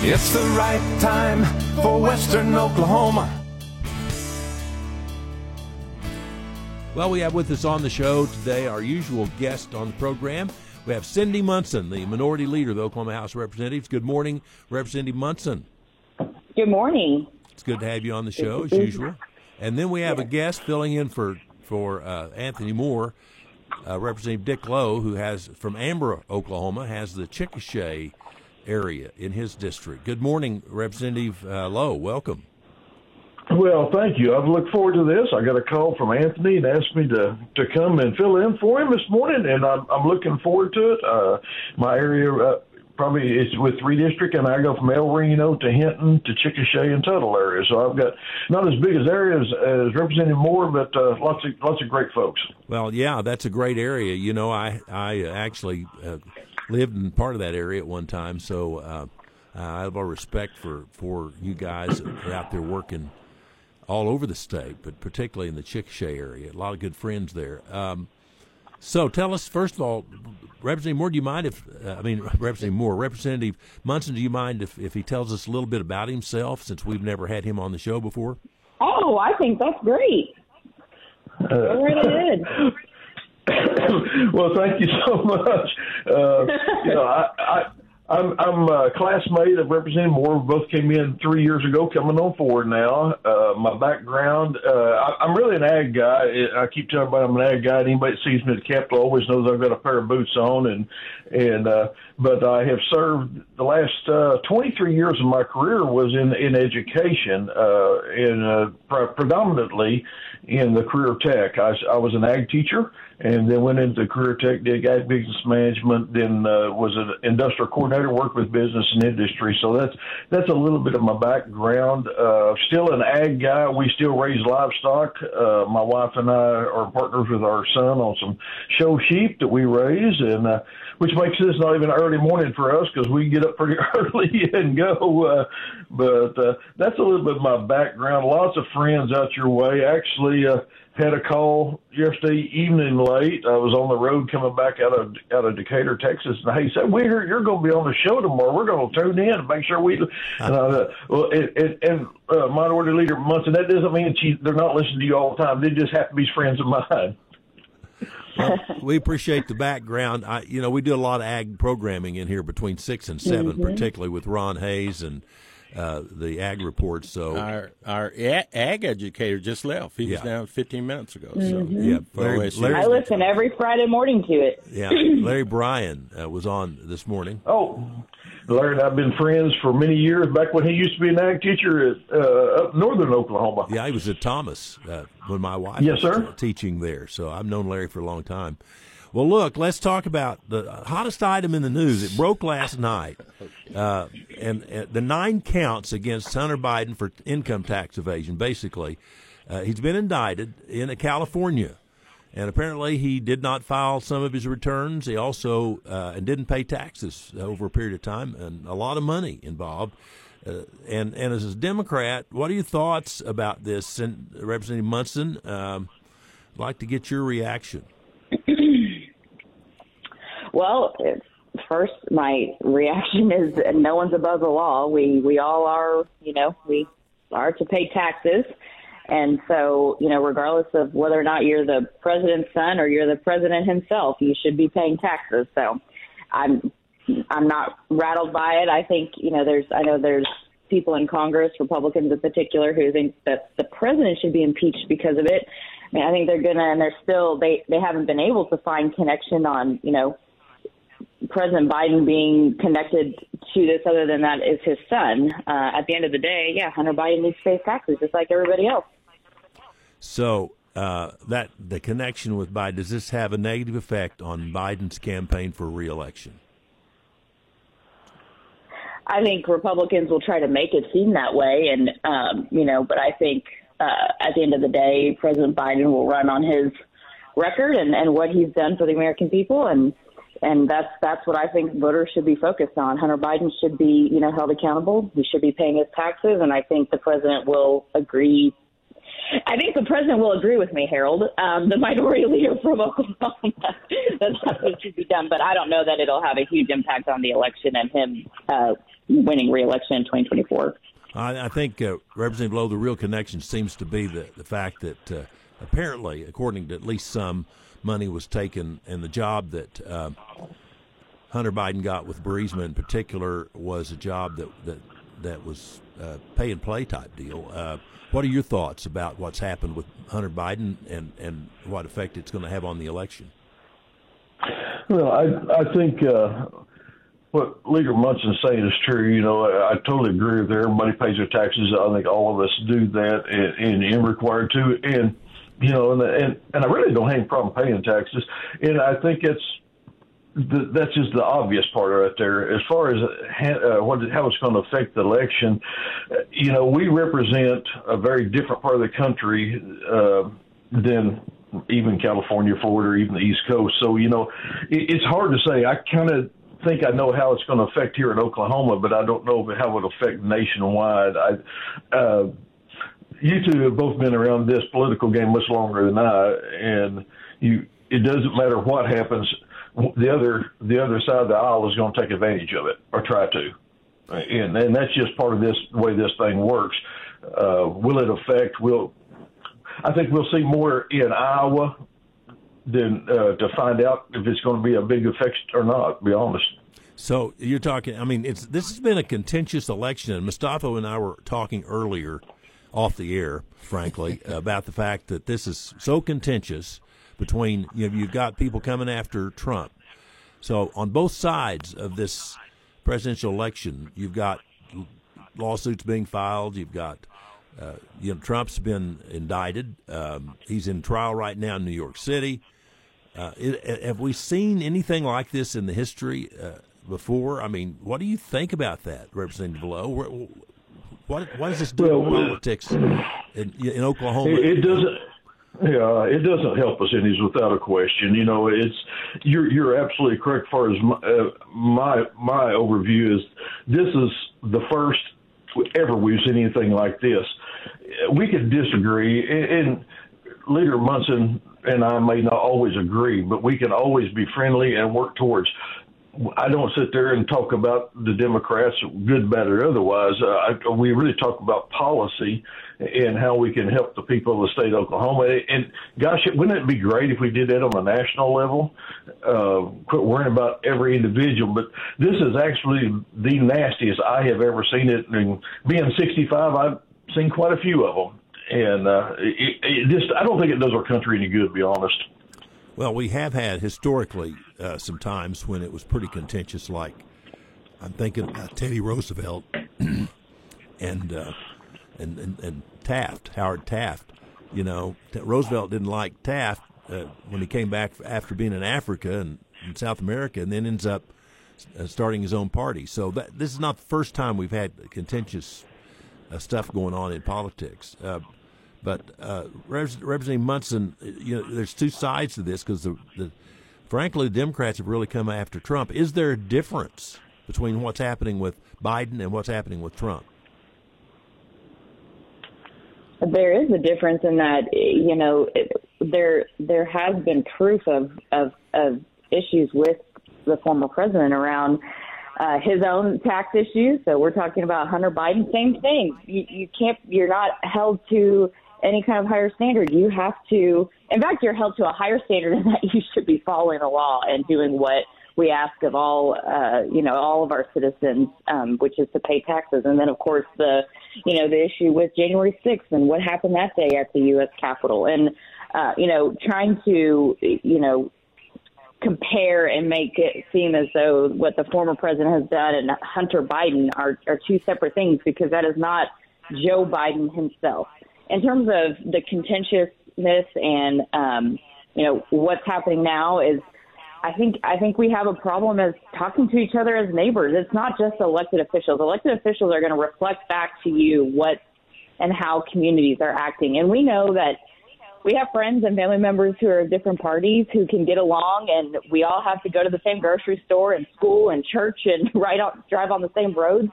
It's the right time for Western Oklahoma. Well, we have with us on the show today our usual guest on the program. We have Cindy Munson, the minority leader of the Oklahoma House of Representatives. Good morning, Representative Munson. Good morning. It's good to have you on the show as usual. And then we have a guest filling in for for uh, Anthony Moore, uh, Representative Dick Lowe, who has from Amber, Oklahoma, has the Chickasha area in his district. Good morning, Representative uh, Lowe. Welcome. Well, thank you. I've looked forward to this. I got a call from Anthony and asked me to to come and fill in for him this morning, and I'm I'm looking forward to it. Uh, my area uh, probably is with redistrict, and I go from El Reno to Hinton to Chickasha and Tuttle area. So I've got not as big as areas as Representative Moore, but uh, lots of lots of great folks. Well, yeah, that's a great area. You know, I I actually uh, lived in part of that area at one time, so uh, I have a respect for for you guys that are out there working all over the state, but particularly in the Chickasha area. A lot of good friends there. Um, so tell us, first of all, Representative Moore, do you mind if, uh, I mean, Representative Moore, Representative Munson, do you mind if, if he tells us a little bit about himself since we've never had him on the show before? Oh, I think that's great. Go right ahead. well, thank you so much. Uh, you know, I, I I'm I'm a classmate of Representative Moore. We both came in three years ago, coming on forward now. Uh, my background, uh, I, I'm really an ag guy. I keep telling everybody I'm an ag guy. Anybody that sees me at the Capitol always knows I've got a pair of boots on, and and uh, but I have served the last uh, 23 years of my career was in in education, uh, in uh, pre- predominantly in the career tech. I, I was an ag teacher and then went into career tech, did ag business management, then uh, was an industrial coordinator, worked with business and industry. So that's that's a little bit of my background. Uh, still an ag guy. We still raise livestock. Uh, my wife and I are partners with our son on some show sheep that we raise, and uh, which makes this not even early morning for us because we get up pretty early and go. Uh, but uh, that's a little bit of my background. Lots of friends out your way. Actually. Uh, had a call yesterday evening late. I was on the road coming back out of out of Decatur, Texas, and he said, "We heard you're going to be on the show tomorrow. We're going to tune in and make sure we." And I thought, well, and, and, and uh, Minority Leader Munson, that doesn't mean she, they're not listening to you all the time. They just have to be friends of mine. Well, we appreciate the background. I, you know, we do a lot of ag programming in here between six and 7 Mm-hmm. particularly with Ron Hayes and uh, the ag report. So Our our ag educator just left. He was Yeah. down 15 minutes ago. So Mm-hmm. yeah, Larry, Larry- I listen every Friday morning to it. yeah, Larry Bryan uh, was on this morning. Oh, Larry and I've been friends for many years. Back when he used to be an ag teacher at uh, up northern Oklahoma. Yeah, he was at Thomas uh, when my wife Yes, was sir. teaching there. So I've known Larry for a long time. Well, look, let's talk about the hottest item in the news. It broke last night, uh, and, the nine counts against Hunter Biden for income tax evasion. Basically, uh, he's been indicted in California, and apparently he did not file some of his returns. He also uh, and didn't pay taxes over a period of time, and a lot of money involved. Uh, and and as a Democrat, what are your thoughts about this? And Representative Munson, um, I'd like to get your reaction. Well, first, my reaction is that no one's above the law. We we all are, you know, we are to pay taxes, and so you know, regardless of whether or not you're the president's son or you're the president himself, you should be paying taxes. So, I'm I'm not rattled by it. I think you know, there's I know there's people in Congress, Republicans in particular, who think that the president should be impeached because of it. I mean, I think they're gonna, and they're still they they haven't been able to find connection on you know President Biden being connected to this other than that is his son. Uh, at the end of the day, yeah, Hunter Biden needs to pay taxes just like everybody else. So uh, that the connection with Biden does this have a negative effect on Biden's campaign for reelection? I think Republicans will try to make it seem that way, and um, you know, but I think uh, at the end of the day, President Biden will run on his record and, and what he's done for the American people, and and that's that's what I think voters should be focused on. Hunter Biden should be, you know, held accountable. He should be paying his taxes, and I think the president will agree I think the president will agree with me, Harold, um, the minority leader from Oklahoma, that that's what should be done. But I don't know that it'll have a huge impact on the election and him uh, winning reelection in 2024. I, I think uh, Representative Lowe, the real connection seems to be the the fact that uh, apparently, according to at least some, money was taken, and the job that uh, Hunter Biden got with Burisma in particular was a job that that that was uh, pay and play type deal. Uh, what are your thoughts about what's happened with Hunter Biden and and what effect it's going to have on the election? Well, I I think uh, what Leader Munson's saying is true. You know, I, I totally agree with Everybody pays their taxes. I think all of us do that and, and, and required to. And you know, and, and and I really don't have any problem paying taxes. And I think it's the, that's just the obvious part right there. As far as uh, what how it's going to affect the election, uh, you know, we represent a very different part of the country uh, than even California, Florida, or even the East Coast. So you know, it, it's hard to say. I kind of think I know how it's going to affect here in Oklahoma, but I don't know how it will affect nationwide. I. Uh, you two have both been around this political game much longer than I, and you. It doesn't matter what happens the other the other side of the aisle is going to take advantage of it or try to, and and that's just part of this way this thing works. Uh, will it affect? Will I think we'll see more in Iowa than uh, to find out if it's going to be a big effect or not. Be honest. So you're talking. I mean, it's this has been a contentious election, and Mustafa and I were talking earlier, off the air, frankly, about the fact that this is so contentious between you know you've got people coming after Trump. So on both sides of this presidential election, you've got lawsuits being filed. You've got uh, you know Trump's been indicted. Um, he's in trial right now in New York City. Uh, it, have we seen anything like this in the history uh, before? I mean, what do you think about that, Representative Lowe? What what does this do well, to politics in, in Oklahoma? It, it doesn't yeah, it doesn't help us any without a question. You know, it's you're you're absolutely correct. As far as my uh, my, my overview is, this is the first ever we've seen anything like this. We could disagree, and, and Leader Munson and I may not always agree, but we can always be friendly and work towards I don't sit there and talk about the Democrats, good, bad, or otherwise. Uh, I, we really talk about policy and how we can help the people of the state of Oklahoma. And gosh, wouldn't it be great if we did that on a national level? Uh, quit worrying about every individual. But this is actually the nastiest I have ever seen it. And being 65, I've seen quite a few of them. And uh, it, it just, I don't think it does our country any good, to be honest. Well, we have had historically uh, some times when it was pretty contentious, like I'm thinking uh, Teddy Roosevelt and, uh, and, and and Taft, Howard Taft. You know, Roosevelt didn't like Taft uh, when he came back after being in Africa and in South America, and then ends up uh, starting his own party. So that, this is not the first time we've had contentious uh, stuff going on in politics. But uh, Representative Munson, you know, there's two sides to this because the, the, frankly, the Democrats have really come after Trump. Is there a difference between what's happening with Biden and what's happening with Trump? There is a difference in that, you know, there there has been proof of of, of issues with the former president around uh, his own tax issues. So we're talking about Hunter Biden. Same thing. You, you can't. You're not held to any kind of higher standard. You have to, in fact, you're held to a higher standard in that you should be following the law and doing what we ask of all, uh, you know, all of our citizens, um, which is to pay taxes. And then, of course, the, you know, the issue with January 6th and what happened that day at the U.S. Capitol. And, uh, you know, trying to, you know, compare and make it seem as though what the former president has done and Hunter Biden are, are two separate things because that is not Joe Biden himself in terms of the contentiousness and um, you know what's happening now is I think I think we have a problem as talking to each other as neighbors. It's not just elected officials. Elected officials are going to reflect back to you what and how communities are acting. And we know that we have friends and family members who are of different parties who can get along and we all have to go to the same grocery store and school and church and ride on drive on the same roads.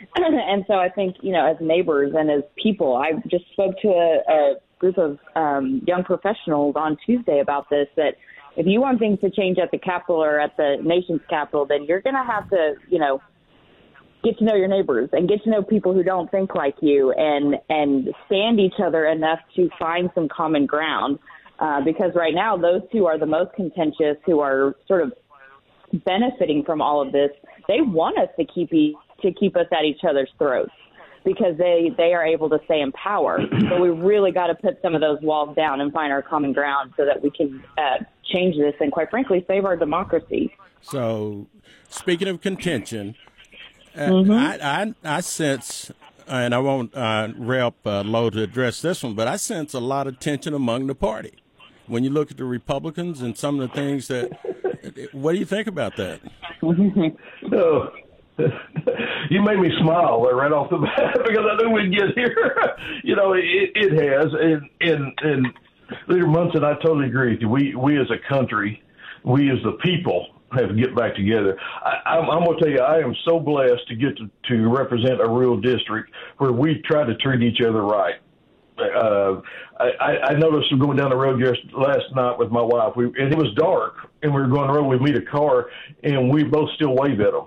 and so I think, you know, as neighbors and as people, I just spoke to a, a group of um, young professionals on Tuesday about this that if you want things to change at the Capitol or at the nation's capital, then you're going to have to, you know, get to know your neighbors and get to know people who don't think like you and and stand each other enough to find some common ground. Uh, because right now, those two are the most contentious, who are sort of benefiting from all of this. They want us to keep e- to keep us at each other's throats because they they are able to stay in power. But we really got to put some of those walls down and find our common ground so that we can uh, change this and, quite frankly, save our democracy. So, speaking of contention, uh, mm-hmm. I, I, I sense, and I won't uh, Rep uh, Lowe to address this one, but I sense a lot of tension among the party. When you look at the Republicans and some of the things that, what do you think about that? oh, you made me smile right off the bat because I knew we'd get here. you know, it, it has, and and and Leader Munson, I totally agree with you. We we as a country, we as the people have to get back together. I, I'm, I'm going to tell you, I am so blessed to get to, to represent a rural district where we try to treat each other right. Uh, I, I noticed going down the road just last night with my wife, we, and it was dark, and we were going road. We meet a car, and we both still wave at them.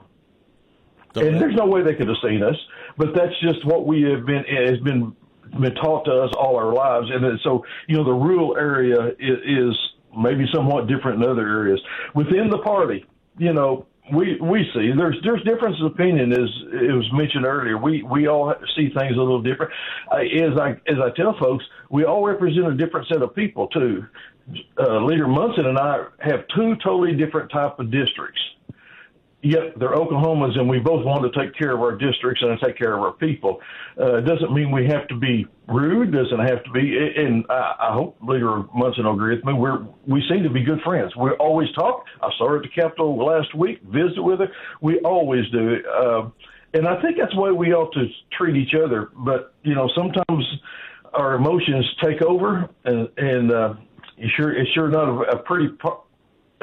Okay. And there's no way they could have seen us, but that's just what we have been has been been taught to us all our lives. And so, you know, the rural area is, is maybe somewhat different in other areas within the party. You know, we we see there's there's differences of opinion as it was mentioned earlier. We we all see things a little different. Uh, as I as I tell folks, we all represent a different set of people too. Uh, Leader Munson and I have two totally different type of districts yet they're Oklahomans, and we both want to take care of our districts and take care of our people. Uh, it doesn't mean we have to be rude. Doesn't have to be. And I, I hope Leader Munson will agree with me. We're we seem to be good friends. We always talk. I saw her at the Capitol last week. Visited with her. We always do. Uh, and I think that's the way we ought to treat each other. But you know, sometimes our emotions take over, and and uh, it's sure it's sure not a, a pretty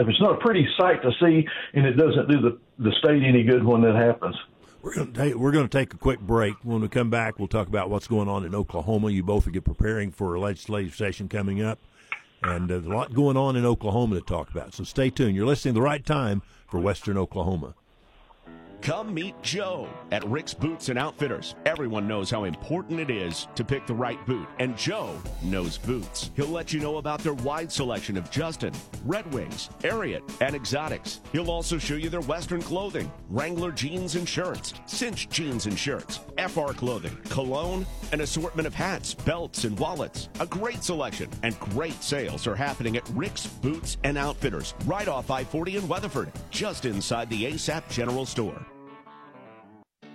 if it's not a pretty sight to see and it doesn't do the, the state any good when that happens. We're going, to take, we're going to take a quick break. When we come back, we'll talk about what's going on in Oklahoma. You both are get preparing for a legislative session coming up, and there's a lot going on in Oklahoma to talk about. So stay tuned. You're listening the right time for Western Oklahoma. Come meet Joe at Rick's Boots and Outfitters. Everyone knows how important it is to pick the right boot, and Joe knows boots. He'll let you know about their wide selection of Justin, Red Wings, Ariat, and exotics. He'll also show you their Western clothing, Wrangler jeans and shirts, Cinch jeans and shirts, FR clothing, cologne, an assortment of hats, belts, and wallets. A great selection and great sales are happening at Rick's Boots and Outfitters, right off I 40 in Weatherford, just inside the ASAP General Store.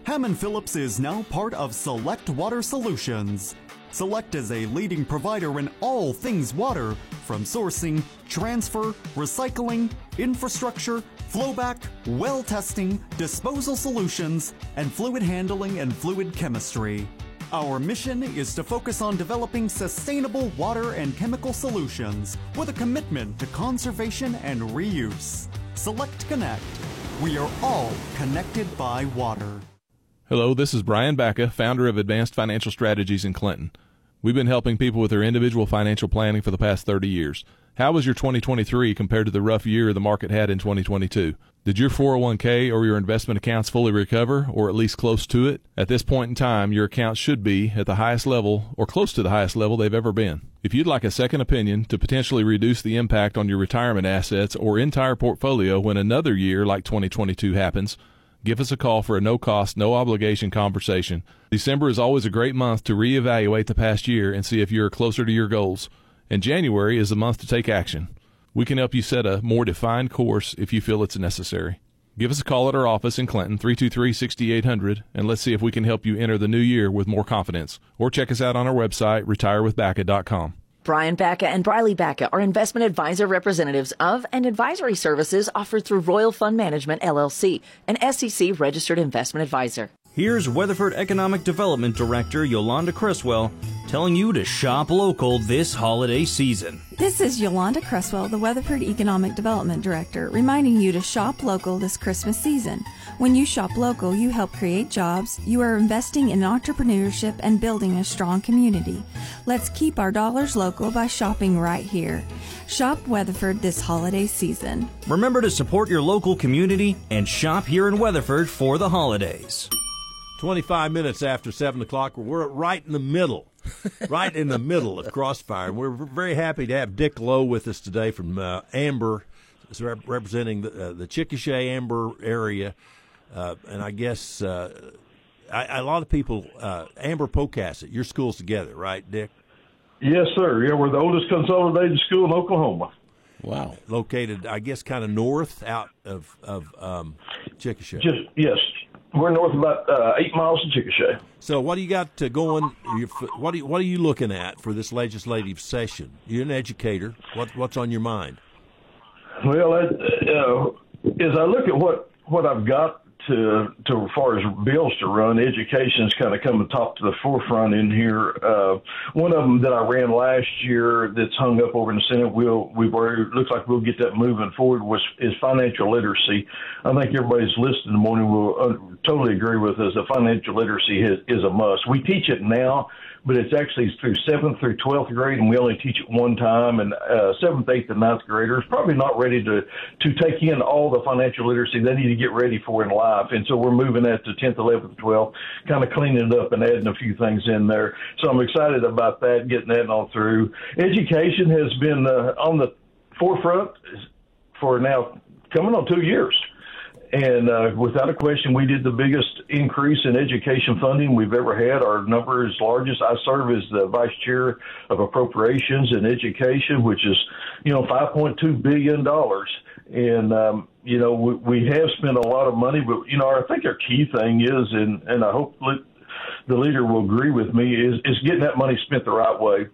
Hammond Phillips is now part of Select Water Solutions. Select is a leading provider in all things water, from sourcing, transfer, recycling, infrastructure, flowback, well testing, disposal solutions, and fluid handling and fluid chemistry. Our mission is to focus on developing sustainable water and chemical solutions with a commitment to conservation and reuse. Select Connect. We are all connected by water. Hello, this is Brian Backa, founder of Advanced Financial Strategies in Clinton. We've been helping people with their individual financial planning for the past 30 years. How was your 2023 compared to the rough year the market had in 2022? Did your 401k or your investment accounts fully recover, or at least close to it? At this point in time, your accounts should be at the highest level or close to the highest level they've ever been. If you'd like a second opinion to potentially reduce the impact on your retirement assets or entire portfolio when another year like 2022 happens, Give us a call for a no cost, no obligation conversation. December is always a great month to reevaluate the past year and see if you're closer to your goals. And January is the month to take action. We can help you set a more defined course if you feel it's necessary. Give us a call at our office in Clinton, 323 6800, and let's see if we can help you enter the new year with more confidence. Or check us out on our website, retirewithbacka.com. Brian Backa and Briley Backa are investment advisor representatives of and advisory services offered through Royal Fund Management LLC, an SEC registered investment advisor. Here's Weatherford Economic Development Director Yolanda Criswell telling you to shop local this holiday season. This is Yolanda Cresswell, the Weatherford Economic Development Director, reminding you to shop local this Christmas season. When you shop local, you help create jobs, you are investing in entrepreneurship and building a strong community. Let's keep our dollars local by shopping right here. Shop Weatherford this holiday season. Remember to support your local community and shop here in Weatherford for the holidays. 25 minutes after 7 o'clock. We're right in the middle, right in the middle of Crossfire. And we're very happy to have Dick Lowe with us today from uh, Amber, representing the, uh, the Chickasha Amber area. Uh, and I guess uh, I, a lot of people, uh, Amber Pocasset, your school's together, right, Dick? Yes, sir. Yeah, we're the oldest consolidated school in Oklahoma. Wow. Located, I guess, kind of north out of of um, Chickasha. Just yes, we're north about uh, eight miles from Chickasha. So, what do you got to going? What are you, what are you looking at for this legislative session? You're an educator. What what's on your mind? Well, uh, as I look at what what I've got to to as far as bills to run, education's kind of coming top to the forefront in here. Uh, one of them that I ran last year that's hung up over in the Senate, we'll we've already looks like we'll get that moving forward. Was is financial literacy? I think everybody's listening in the morning will uh, totally agree with us that financial literacy is, is a must. We teach it now but it's actually through seventh through twelfth grade, and we only teach it one time. And uh, seventh, eighth, and ninth graders probably not ready to to take in all the financial literacy they need to get ready for in life. And so we're moving that to tenth, eleventh, twelfth, kind of cleaning it up and adding a few things in there. So I'm excited about that, getting that all through. Education has been uh, on the forefront for now coming on two years. And uh, without a question, we did the biggest increase in education funding we've ever had. Our number is largest. I serve as the vice chair of appropriations and education, which is, you know, $5.2 billion. And, um, you know, we, we have spent a lot of money, but, you know, I think our key thing is, and, and I hope the leader will agree with me, is, is getting that money spent the right way.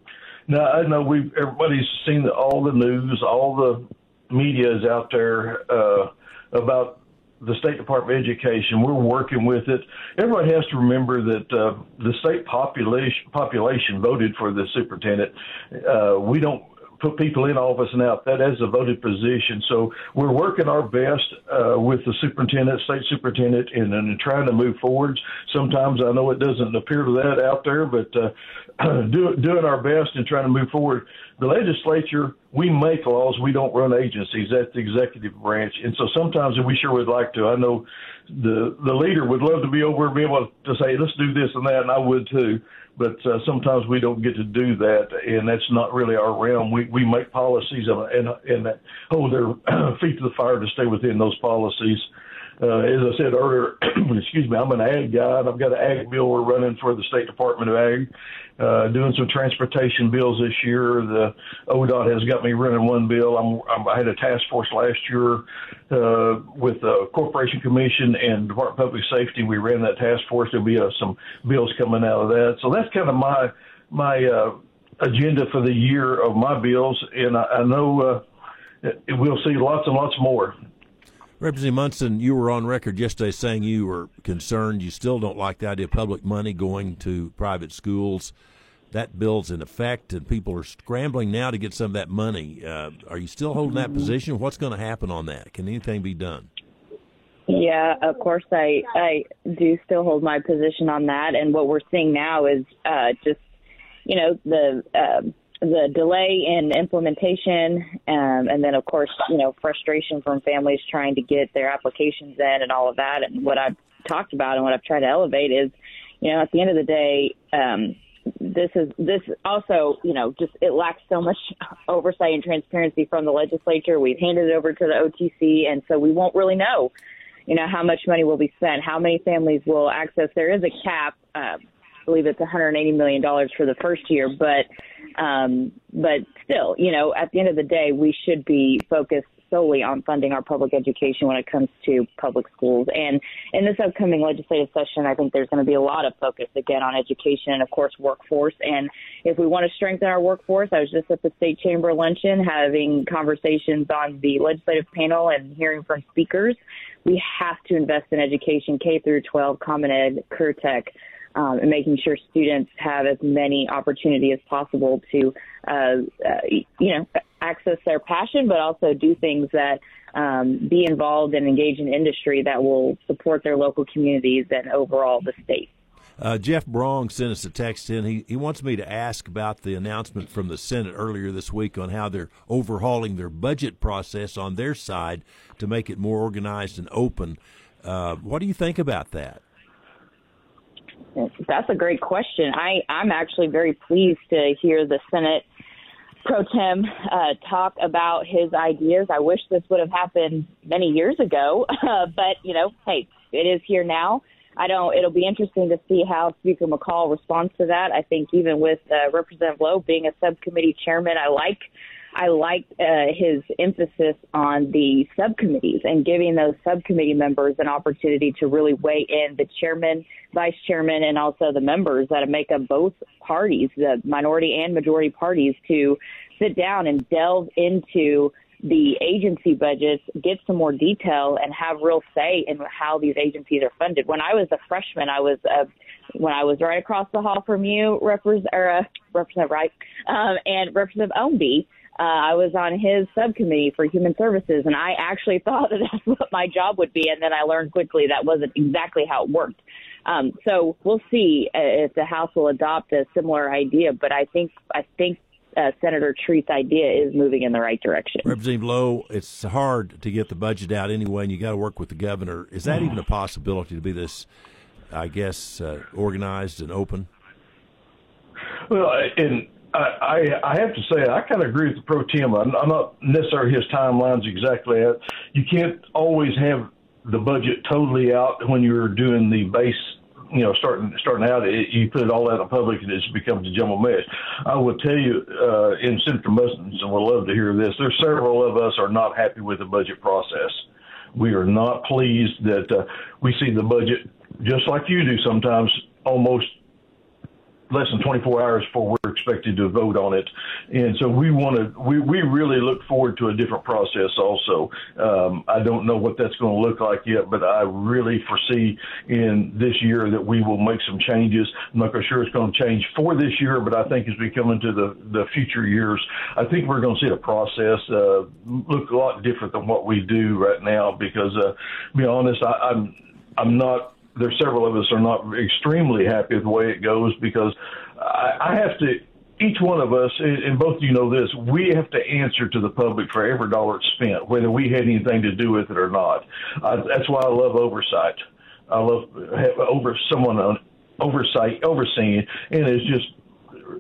Now, I know we've, everybody's seen all the news, all the media is out there, uh, about the State Department of Education. We're working with it. Everyone has to remember that uh, the state population population voted for the superintendent. Uh, we don't put people in office and out. That is a voted position. So we're working our best uh, with the superintendent, state superintendent, and, and trying to move forward. Sometimes I know it doesn't appear to that out there, but uh, do, doing our best and trying to move forward the legislature, we make laws, we don't run agencies. That's the executive branch. And so sometimes we sure would like to. I know the the leader would love to be over and be able to say, let's do this and that, and I would too. But uh, sometimes we don't get to do that, and that's not really our realm. We we make policies and and, and hold their feet to the fire to stay within those policies. Uh, as I said earlier, excuse me, I'm an ag guy, and I've got an ag bill we're running for the State Department of Ag, uh, doing some transportation bills this year. The ODOT has got me running one bill. I'm, I'm, I had a task force last year uh, with the Corporation Commission and Department of Public Safety. We ran that task force. There'll be uh, some bills coming out of that. So that's kind of my my uh, agenda for the year of my bills, and I, I know uh, we'll see lots and lots more. Representative Munson, you were on record yesterday saying you were concerned. You still don't like the idea of public money going to private schools. That bill's in effect, and people are scrambling now to get some of that money. Uh, are you still holding that position? What's going to happen on that? Can anything be done? Yeah, of course I I do still hold my position on that, and what we're seeing now is uh, just you know the. Uh, the delay in implementation, um, and then of course, you know, frustration from families trying to get their applications in and all of that. And what I've talked about and what I've tried to elevate is, you know, at the end of the day, um, this is this also, you know, just it lacks so much oversight and transparency from the legislature. We've handed it over to the OTC, and so we won't really know, you know, how much money will be spent, how many families will access. There is a cap. Uh, I believe it's 180 million dollars for the first year, but um, but still, you know, at the end of the day, we should be focused solely on funding our public education when it comes to public schools. And in this upcoming legislative session, I think there's going to be a lot of focus again on education and, of course, workforce. And if we want to strengthen our workforce, I was just at the state chamber luncheon having conversations on the legislative panel and hearing from speakers. We have to invest in education, K through 12, Common Ed, Career Tech um, and making sure students have as many opportunity as possible to, uh, uh, you know, access their passion, but also do things that um, be involved and engage in industry that will support their local communities and overall the state. Uh, Jeff Brong sent us a text in. He, he wants me to ask about the announcement from the Senate earlier this week on how they're overhauling their budget process on their side to make it more organized and open. Uh, what do you think about that? That's a great question. I, I'm actually very pleased to hear the Senate pro tem uh, talk about his ideas. I wish this would have happened many years ago, uh, but you know, hey, it is here now. I don't. It'll be interesting to see how Speaker McCall responds to that. I think even with uh, Representative Lowe being a subcommittee chairman, I like I like uh, his emphasis on the subcommittees and giving those subcommittee members an opportunity to really weigh in. The chairman, vice chairman, and also the members that make up both parties, the minority and majority parties, to sit down and delve into the agency budgets, get some more detail, and have real say in how these agencies are funded. When I was a freshman, I was uh, when I was right across the hall from you, Representative, uh, Wright, um, and Representative Ownbey uh, I was on his subcommittee for human services, and I actually thought that that's what my job would be, and then I learned quickly that wasn't exactly how it worked. Um, so we'll see uh, if the House will adopt a similar idea, but I think I think uh, Senator Treat's idea is moving in the right direction. Representative Lowe, it's hard to get the budget out anyway, and you got to work with the governor. Is that even a possibility to be this, I guess, uh, organized and open? Well, and I, I have to say I kind of agree with the pro tem. I'm, I'm not necessarily his timelines exactly. You can't always have the budget totally out when you're doing the base. You know, starting starting out, it, you put it all out in public, and it becomes a jumble mess. I will tell you, uh, in Senator Munson, and we'll love to hear this. There's several of us are not happy with the budget process. We are not pleased that uh, we see the budget just like you do sometimes almost less than 24 hours before we're expected to vote on it. And so we want to, we, we really look forward to a different process also. Um, I don't know what that's going to look like yet, but I really foresee in this year that we will make some changes. I'm not sure it's going to change for this year, but I think as we come into the, the future years, I think we're going to see the process uh, look a lot different than what we do right now because, uh, to be honest, I, I'm, I'm not there's several of us are not extremely happy with the way it goes because I, I have to. Each one of us, and both of you know this, we have to answer to the public for every dollar spent, whether we had anything to do with it or not. Uh, that's why I love oversight. I love over someone on oversight, overseeing, and it's just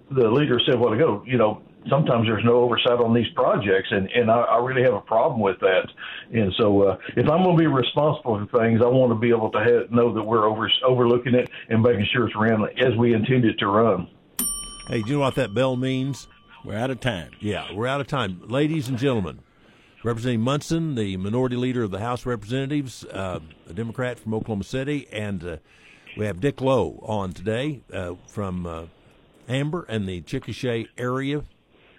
the leader said a while ago. You know, sometimes there's no oversight on these projects, and and I, I really have a problem with that. And so, uh, if I'm going to be responsible for things, I want to be able to have, know that we're over, overlooking it and making sure it's ran as we intend it to run. Hey, do you know what that bell means? We're out of time. Yeah, we're out of time, ladies and gentlemen. Representing Munson, the minority leader of the House of Representatives, uh, a Democrat from Oklahoma City, and uh, we have Dick Lowe on today uh, from uh, Amber and the Chickasha area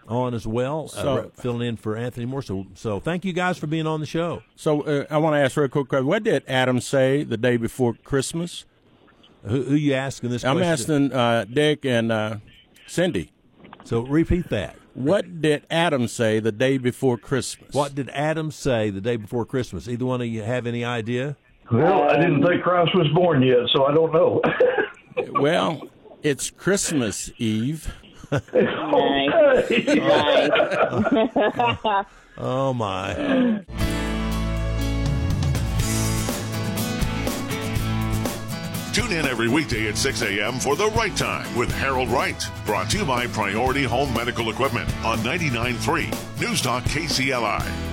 on as well, uh, so, uh, filling in for Anthony Moore. So, so thank you guys for being on the show. So, uh, I want to ask real quick, what did Adam say the day before Christmas? Who, who you asking this? Question? I'm question? asking uh, Dick and uh, Cindy. So, repeat that. What did Adam say the day before Christmas? What did Adam say the day before Christmas? Either one of you have any idea? Well, I didn't think Christ was born yet, so I don't know. well, it's Christmas Eve nice. Oh my. Tune in every weekday at 6 a.m. for The Right Time with Harold Wright. Brought to you by Priority Home Medical Equipment on 99.3 News Talk KCLI.